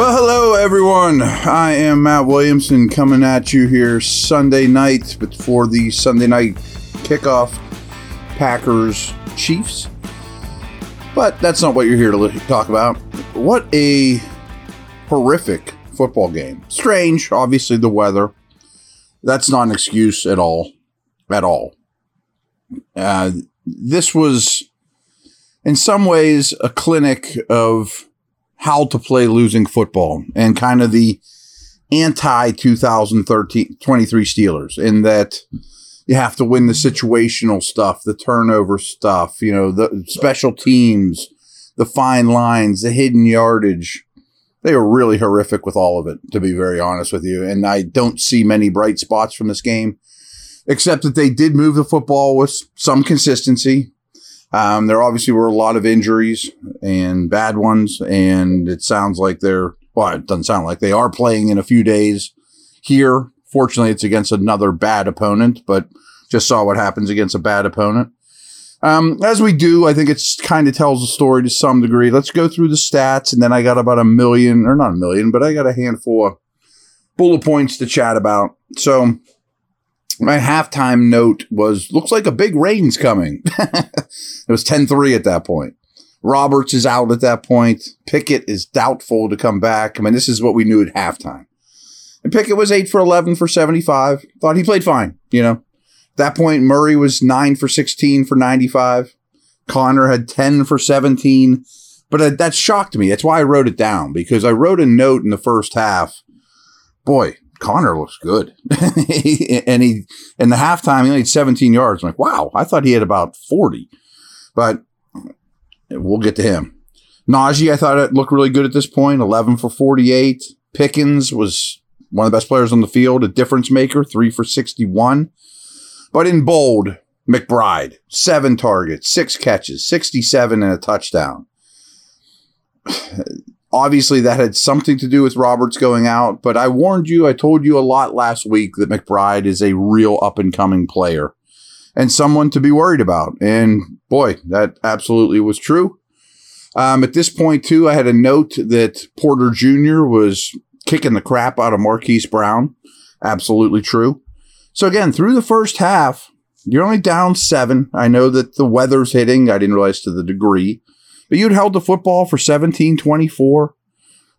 Well, hello everyone. I am Matt Williamson coming at you here Sunday night before the Sunday night kickoff Packers Chiefs. But that's not what you're here to talk about. What a horrific football game. Strange, obviously the weather. That's not an excuse at all. At all. Uh, this was in some ways a clinic of how to play losing football and kind of the anti 2013 23 Steelers in that you have to win the situational stuff, the turnover stuff, you know, the special teams, the fine lines, the hidden yardage. They were really horrific with all of it, to be very honest with you. And I don't see many bright spots from this game, except that they did move the football with some consistency. Um, there obviously were a lot of injuries and bad ones, and it sounds like they're well, it doesn't sound like they are playing in a few days here. Fortunately, it's against another bad opponent, but just saw what happens against a bad opponent. Um, as we do, I think it's kind of tells a story to some degree. Let's go through the stats, and then I got about a million, or not a million, but I got a handful of bullet points to chat about. So my halftime note was looks like a big rain's coming. it was 10-3 at that point. Roberts is out at that point. Pickett is doubtful to come back. I mean, this is what we knew at halftime. And Pickett was 8 for 11 for 75. Thought he played fine, you know. At that point, Murray was 9 for 16 for 95. Conner had 10 for 17. But that shocked me. That's why I wrote it down because I wrote a note in the first half. Boy, Conner looks good. and he in the halftime he only had 17 yards. I'm like, wow, I thought he had about 40. But we'll get to him. Najee, I thought it looked really good at this point, 11 for 48. Pickens was one of the best players on the field, a difference maker, 3 for 61. But in bold, McBride, seven targets, six catches, 67 and a touchdown. Obviously, that had something to do with Roberts going out, but I warned you, I told you a lot last week that McBride is a real up and coming player and someone to be worried about. And boy, that absolutely was true. Um, at this point, too, I had a note that Porter Jr. was kicking the crap out of Marquise Brown. Absolutely true. So, again, through the first half, you're only down seven. I know that the weather's hitting. I didn't realize to the degree. But you'd held the football for 17 24.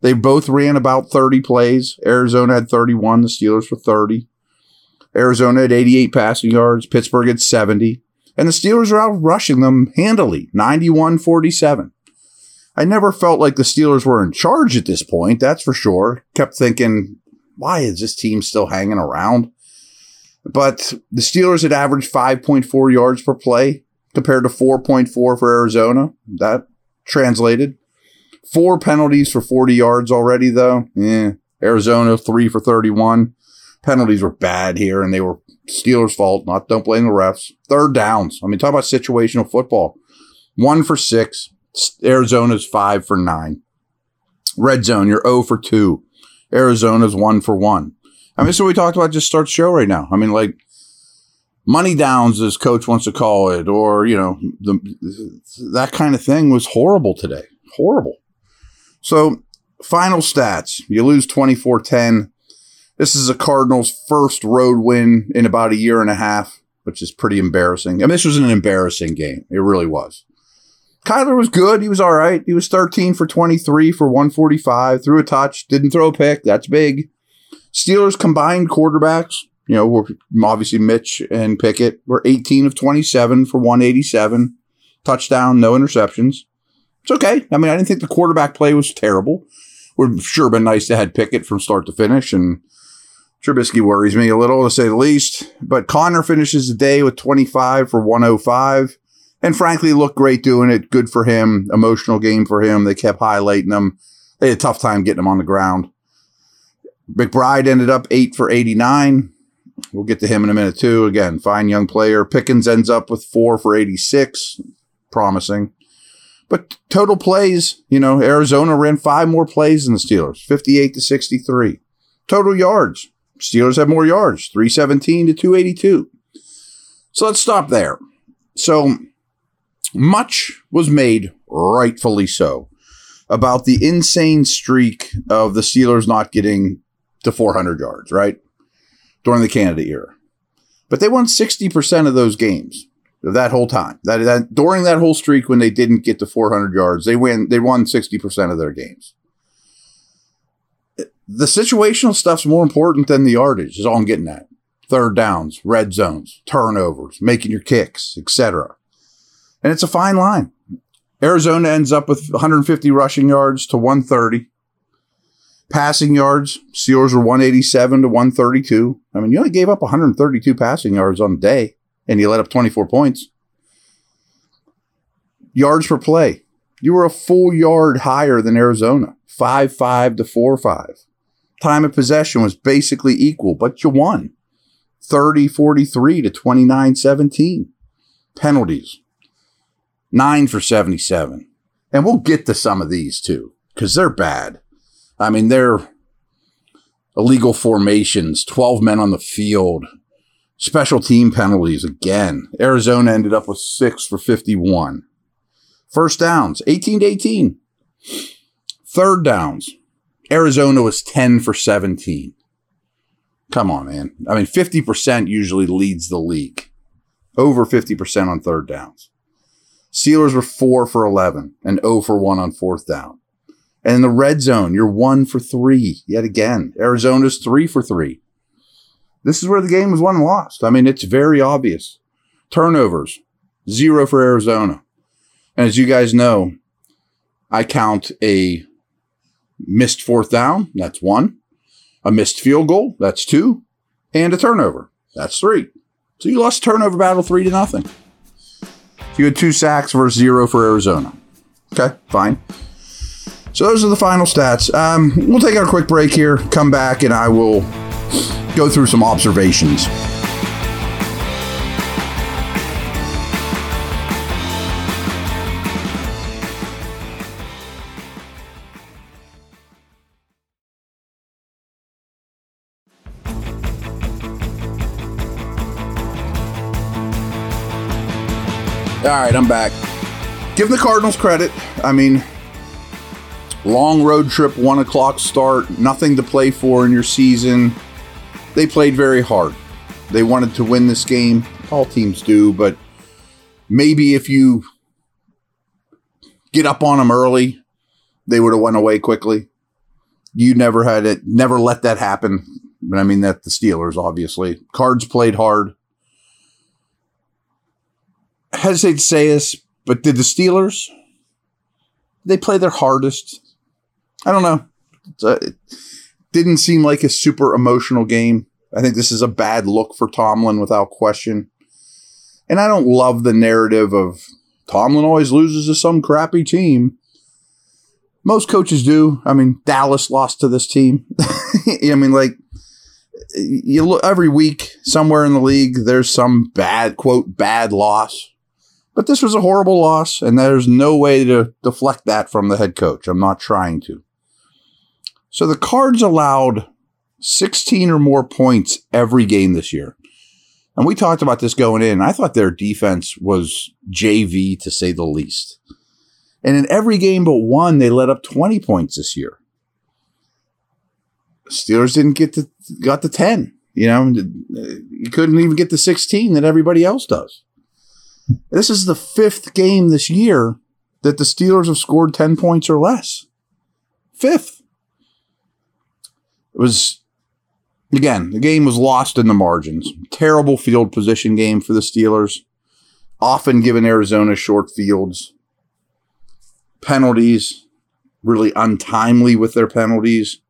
They both ran about 30 plays. Arizona had 31, the Steelers were 30. Arizona had 88 passing yards, Pittsburgh had 70. And the Steelers are out rushing them handily, 91 47. I never felt like the Steelers were in charge at this point, that's for sure. Kept thinking, why is this team still hanging around? But the Steelers had averaged 5.4 yards per play compared to 4.4 for Arizona. That translated. Four penalties for 40 yards already, though. Yeah. Arizona, three for 31. Penalties were bad here, and they were Steelers' fault. Not don't blame the refs. Third downs. I mean, talk about situational football. One for six. Arizona's five for nine. Red zone, you're 0 for 2. Arizona's 1 for 1. I mean, what we talked about just start show right now. I mean, like, money downs, as coach wants to call it, or, you know, the, that kind of thing was horrible today. Horrible. So, final stats you lose 24 10. This is a Cardinals' first road win in about a year and a half, which is pretty embarrassing. I mean, this was an embarrassing game. It really was. Kyler was good. He was all right. He was 13 for 23 for 145, threw a touch, didn't throw a pick. That's big. Steelers combined quarterbacks, you know, were obviously Mitch and Pickett were 18 of 27 for 187, touchdown, no interceptions. It's okay. I mean, I didn't think the quarterback play was terrible. Would sure been nice to have Pickett from start to finish, and Trubisky worries me a little to say the least. But Conner finishes the day with 25 for 105 and frankly looked great doing it. Good for him. Emotional game for him. They kept highlighting him. They had a tough time getting him on the ground. McBride ended up eight for 89. We'll get to him in a minute too. Again, fine young player. Pickens ends up with four for 86. Promising. But total plays, you know, Arizona ran five more plays than the Steelers, 58 to 63. Total yards. Steelers have more yards, 317 to 282. So let's stop there. So much was made, rightfully so, about the insane streak of the Steelers not getting to 400 yards, right? During the Canada era. But they won 60% of those games that whole time. That, that during that whole streak when they didn't get to 400 yards, they win they won 60% of their games. The situational stuff's more important than the yardage. Is all I'm getting at. Third downs, red zones, turnovers, making your kicks, etc. And it's a fine line. Arizona ends up with 150 rushing yards to 130. Passing yards, Steelers were 187 to 132. I mean, you only gave up 132 passing yards on the day, and you let up 24 points. Yards per play, you were a full yard higher than Arizona, 5 5 to 4 5. Time of possession was basically equal, but you won 30 43 to 29 17. Penalties, 9 for 77. And we'll get to some of these too, because they're bad. I mean, they're illegal formations, 12 men on the field, special team penalties again. Arizona ended up with 6 for 51. First downs, 18 to 18. Third downs, Arizona was 10 for 17. Come on, man. I mean, 50% usually leads the league. Over 50% on third downs. Steelers were 4 for 11 and 0 for 1 on fourth down. And in the red zone, you're 1 for 3 yet again. Arizona's 3 for 3. This is where the game was won and lost. I mean, it's very obvious. Turnovers, 0 for Arizona. And as you guys know, I count a missed fourth down, that's 1. A missed field goal, that's 2. And a turnover, that's 3. So you lost turnover battle 3 to nothing. You had two sacks versus zero for Arizona. Okay, fine. So those are the final stats. Um, we'll take our quick break here, come back, and I will go through some observations. All right, I'm back. Give the Cardinals credit. I mean, long road trip, one o'clock start, nothing to play for in your season. They played very hard. They wanted to win this game. All teams do, but maybe if you get up on them early, they would have went away quickly. You never had it, never let that happen. But I mean that the Steelers, obviously. Cards played hard hesitate to say this, but did the Steelers they play their hardest? I don't know. Uh, it didn't seem like a super emotional game. I think this is a bad look for Tomlin without question. And I don't love the narrative of Tomlin always loses to some crappy team. Most coaches do. I mean, Dallas lost to this team. I mean, like you look every week somewhere in the league, there's some bad quote bad loss. But this was a horrible loss, and there's no way to deflect that from the head coach. I'm not trying to. So the Cards allowed 16 or more points every game this year. And we talked about this going in. I thought their defense was JV to say the least. And in every game but one, they let up 20 points this year. Steelers didn't get to got the 10. You know, uh, you couldn't even get the 16 that everybody else does. This is the fifth game this year that the Steelers have scored 10 points or less. Fifth. It was, again, the game was lost in the margins. Terrible field position game for the Steelers, often given Arizona short fields. Penalties, really untimely with their penalties.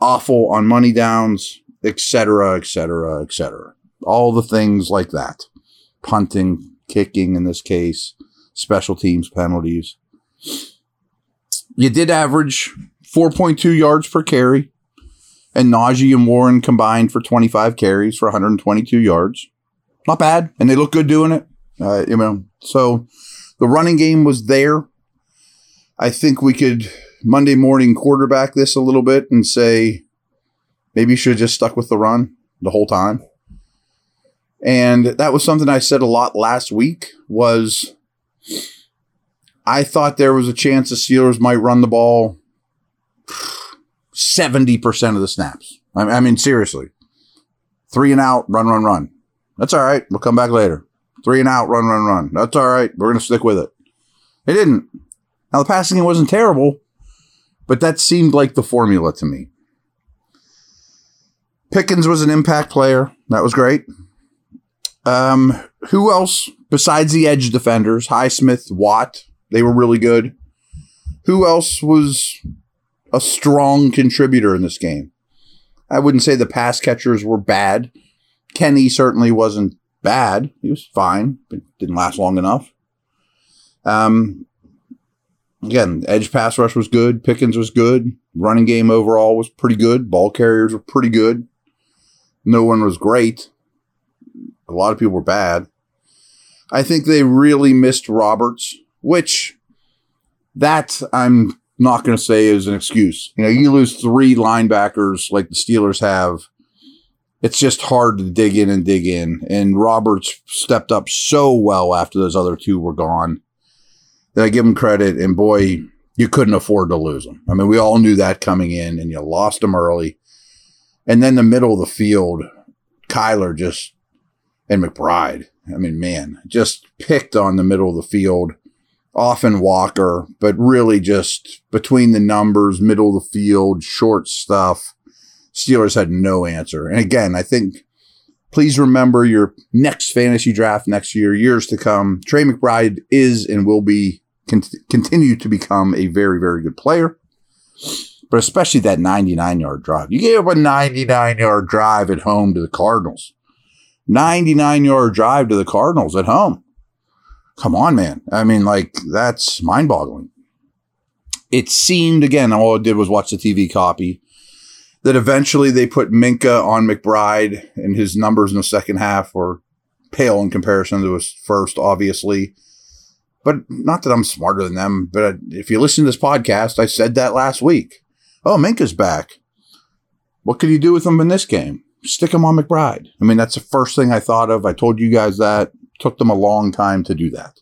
Awful on money downs, etc., etc., etc. All the things like that. Punting, kicking in this case, special teams penalties. You did average 4.2 yards per carry, and Najee and Warren combined for 25 carries for 122 yards. Not bad, and they look good doing it. Uh, you know, so the running game was there. I think we could Monday morning quarterback this a little bit and say maybe you should have just stuck with the run the whole time. And that was something I said a lot last week was I thought there was a chance the Steelers might run the ball 70% of the snaps. I, mean, seriously. Three and out, run, run, run. That's all right. We'll come back later. Three and out, run, run, run. That's all right. We're going to stick with it. They didn't. Now, the passing game wasn't terrible, but that seemed like the formula to me. Pickens was an impact player. That was great. Um, who else besides the edge defenders? Highsmith, Watt, they were really good. Who else was a strong contributor in this game? I wouldn't say the pass catchers were bad. Kenny certainly wasn't bad. He was fine, but didn't last long enough. Um, again, edge pass rush was good. Pickens was good. Running game overall was pretty good. Ball carriers were pretty good. No one was great. A lot of people were bad. I think they really missed Roberts, which that I'm not going to say is an excuse. You know, you lose three linebackers like the Steelers have. It's just hard to dig in and dig in. And Roberts stepped up so well after those other two were gone that I give him credit. And boy, you couldn't afford to lose him. I mean, we all knew that coming in, and you lost him early. And then the middle of the field, Kyler just and McBride. I mean, man, just picked on the middle of the field. Often Walker, but really just between the numbers, middle of the field, short stuff. Steelers had no answer. And again, I think please remember your next fantasy draft next year, years to come. Trey McBride is and will be con- continue to become a very, very good player. But especially that 99 yard drive. You gave up a 99 yard drive at home to the Cardinals. 99 yard drive to the Cardinals at home. Come on, man. I mean, like, that's mind boggling. It seemed, again, all I did was watch the TV copy, that eventually they put Minkah on McBride, and his numbers in the second half were pale in comparison to his first, obviously. But not that I'm smarter than them, but if you listen to this podcast, I said that last week. Oh, Minkah's back. What could you do with him in this game? stick him on McBride. I mean, that's the first thing I thought of. I told you guys that. Took them a long time to do that.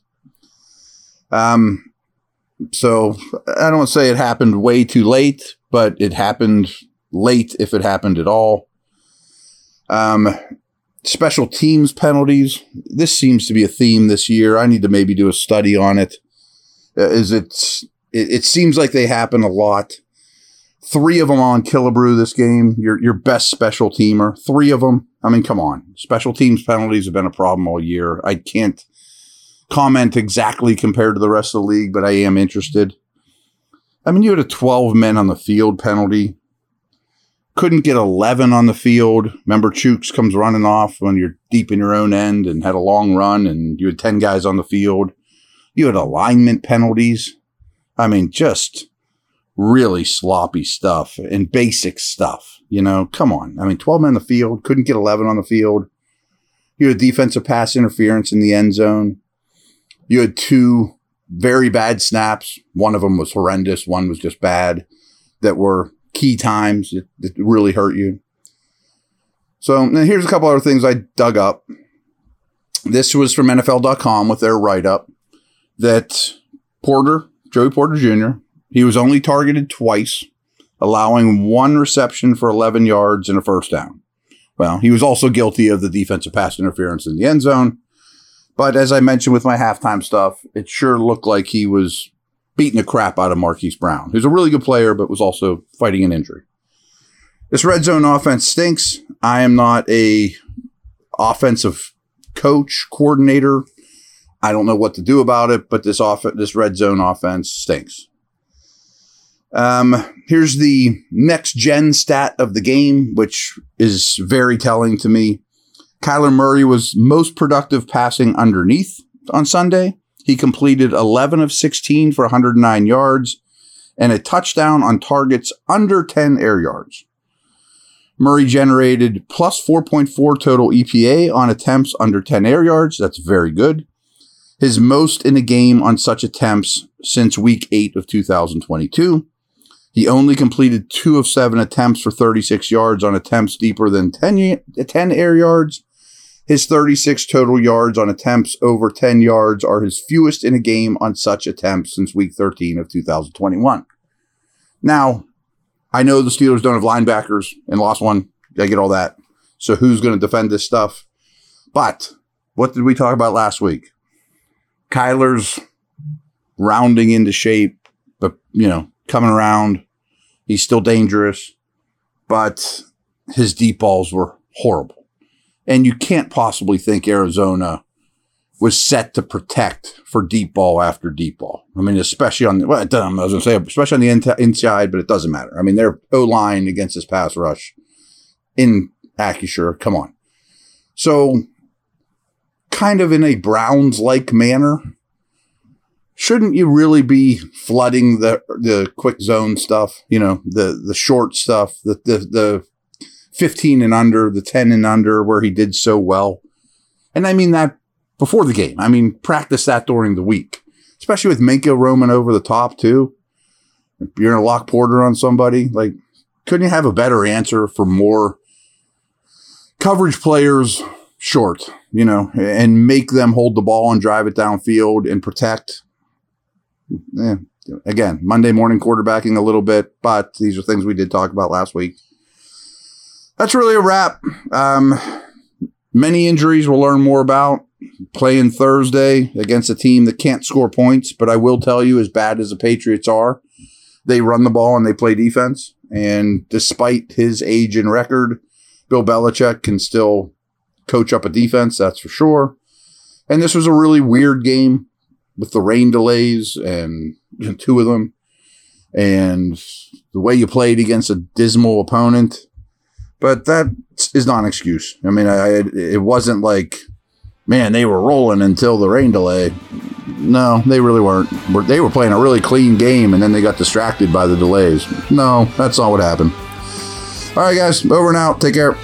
Um, so I don't say it happened way too late, but it happened late if it happened at all. Um, special teams penalties. This seems to be a theme this year. I need to maybe do a study on it. Uh, is it, it? It seems like they happen a lot three of them on Killebrew this game. Your your best special teamer, three of them. I mean, come on. Special teams penalties have been a problem all year. I can't comment exactly compared to the rest of the league, but I am interested. I mean, you had a 12 men on the field penalty. Couldn't get 11 on the field. Remember, Chooks comes running off when you're deep in your own end and had a long run, and you had 10 guys on the field. You had alignment penalties. I mean, just really sloppy stuff and basic stuff. You know, come on. I mean, 12 men on the field, couldn't get 11 on the field. You had defensive pass interference in the end zone. You had two very bad snaps. One of them was horrendous. One was just bad that were key times that, really hurt you. So now here's a couple other things I dug up. This was from NFL.com with their write up that Porter, Joey Porter Jr., he was only targeted twice, allowing one reception for 11 yards and a first down. Well, he was also guilty of the defensive pass interference in the end zone. But as I mentioned with my halftime stuff, it sure looked like he was beating the crap out of Marquise Brown, who's a really good player, but was also fighting an injury. This red zone offense stinks. I am not a offensive coach, coordinator. I don't know what to do about it, but this off this red zone offense stinks. Um, here's the next gen stat of the game, which is very telling to me. Kyler Murray was most productive passing underneath on Sunday. He completed 11 of 16 for 109 yards and a touchdown on targets under 10 air yards. Murray generated plus 4.4 total EPA on attempts under 10 air yards. That's very good. His most in a game on such attempts since week 8 of 2022. He only completed two of seven attempts for 36 yards on attempts deeper than 10, 10 air yards. His 36 total yards on attempts over 10 yards are his fewest in a game on such attempts since week 13 of 2021. Now, I know the Steelers don't have linebackers and lost one. I get all that. So who's going to defend this stuff? But what did we talk about last week? Kyler's rounding into shape, but you know, coming around. He's still dangerous, but his deep balls were horrible. And you can't possibly think Arizona was set to protect for deep ball after deep ball. I mean, especially on the, well, I was going to say, especially on the in- inside, but it doesn't matter. I mean, their O line against this pass rush in Acrisure, come on. So, kind of in a Browns like manner, shouldn't you really be flooding the the quick zone stuff? You know, the the short stuff, the the the 15 and under, the 10 and under, where he did so well. And I mean that before the game. I mean, practice that during the week, especially with Minkah roaming over the top too. If you're to lock Porter on somebody, like, couldn't you have a better answer for more coverage players short, you know, and make them hold the ball and drive it downfield and protect? Yeah. Again, Monday morning quarterbacking a little bit, but these are things we did talk about last week. That's really a wrap. Um, many injuries we'll learn more about playing Thursday against a team that can't score points, but I will tell you, as bad as the Patriots are, they run the ball and they play defense. And despite his age and record, Bill Belichick can still coach up a defense, that's for sure. And this was a really weird game with the rain delays and two of them, and the way you played against a dismal opponent. But that is not an excuse. I mean, I, it wasn't like man, they were rolling until the rain delay. No, they really weren't. They were playing a really clean game and then they got distracted by the delays. No, that's not what happened. All right, guys, over and out. Take care.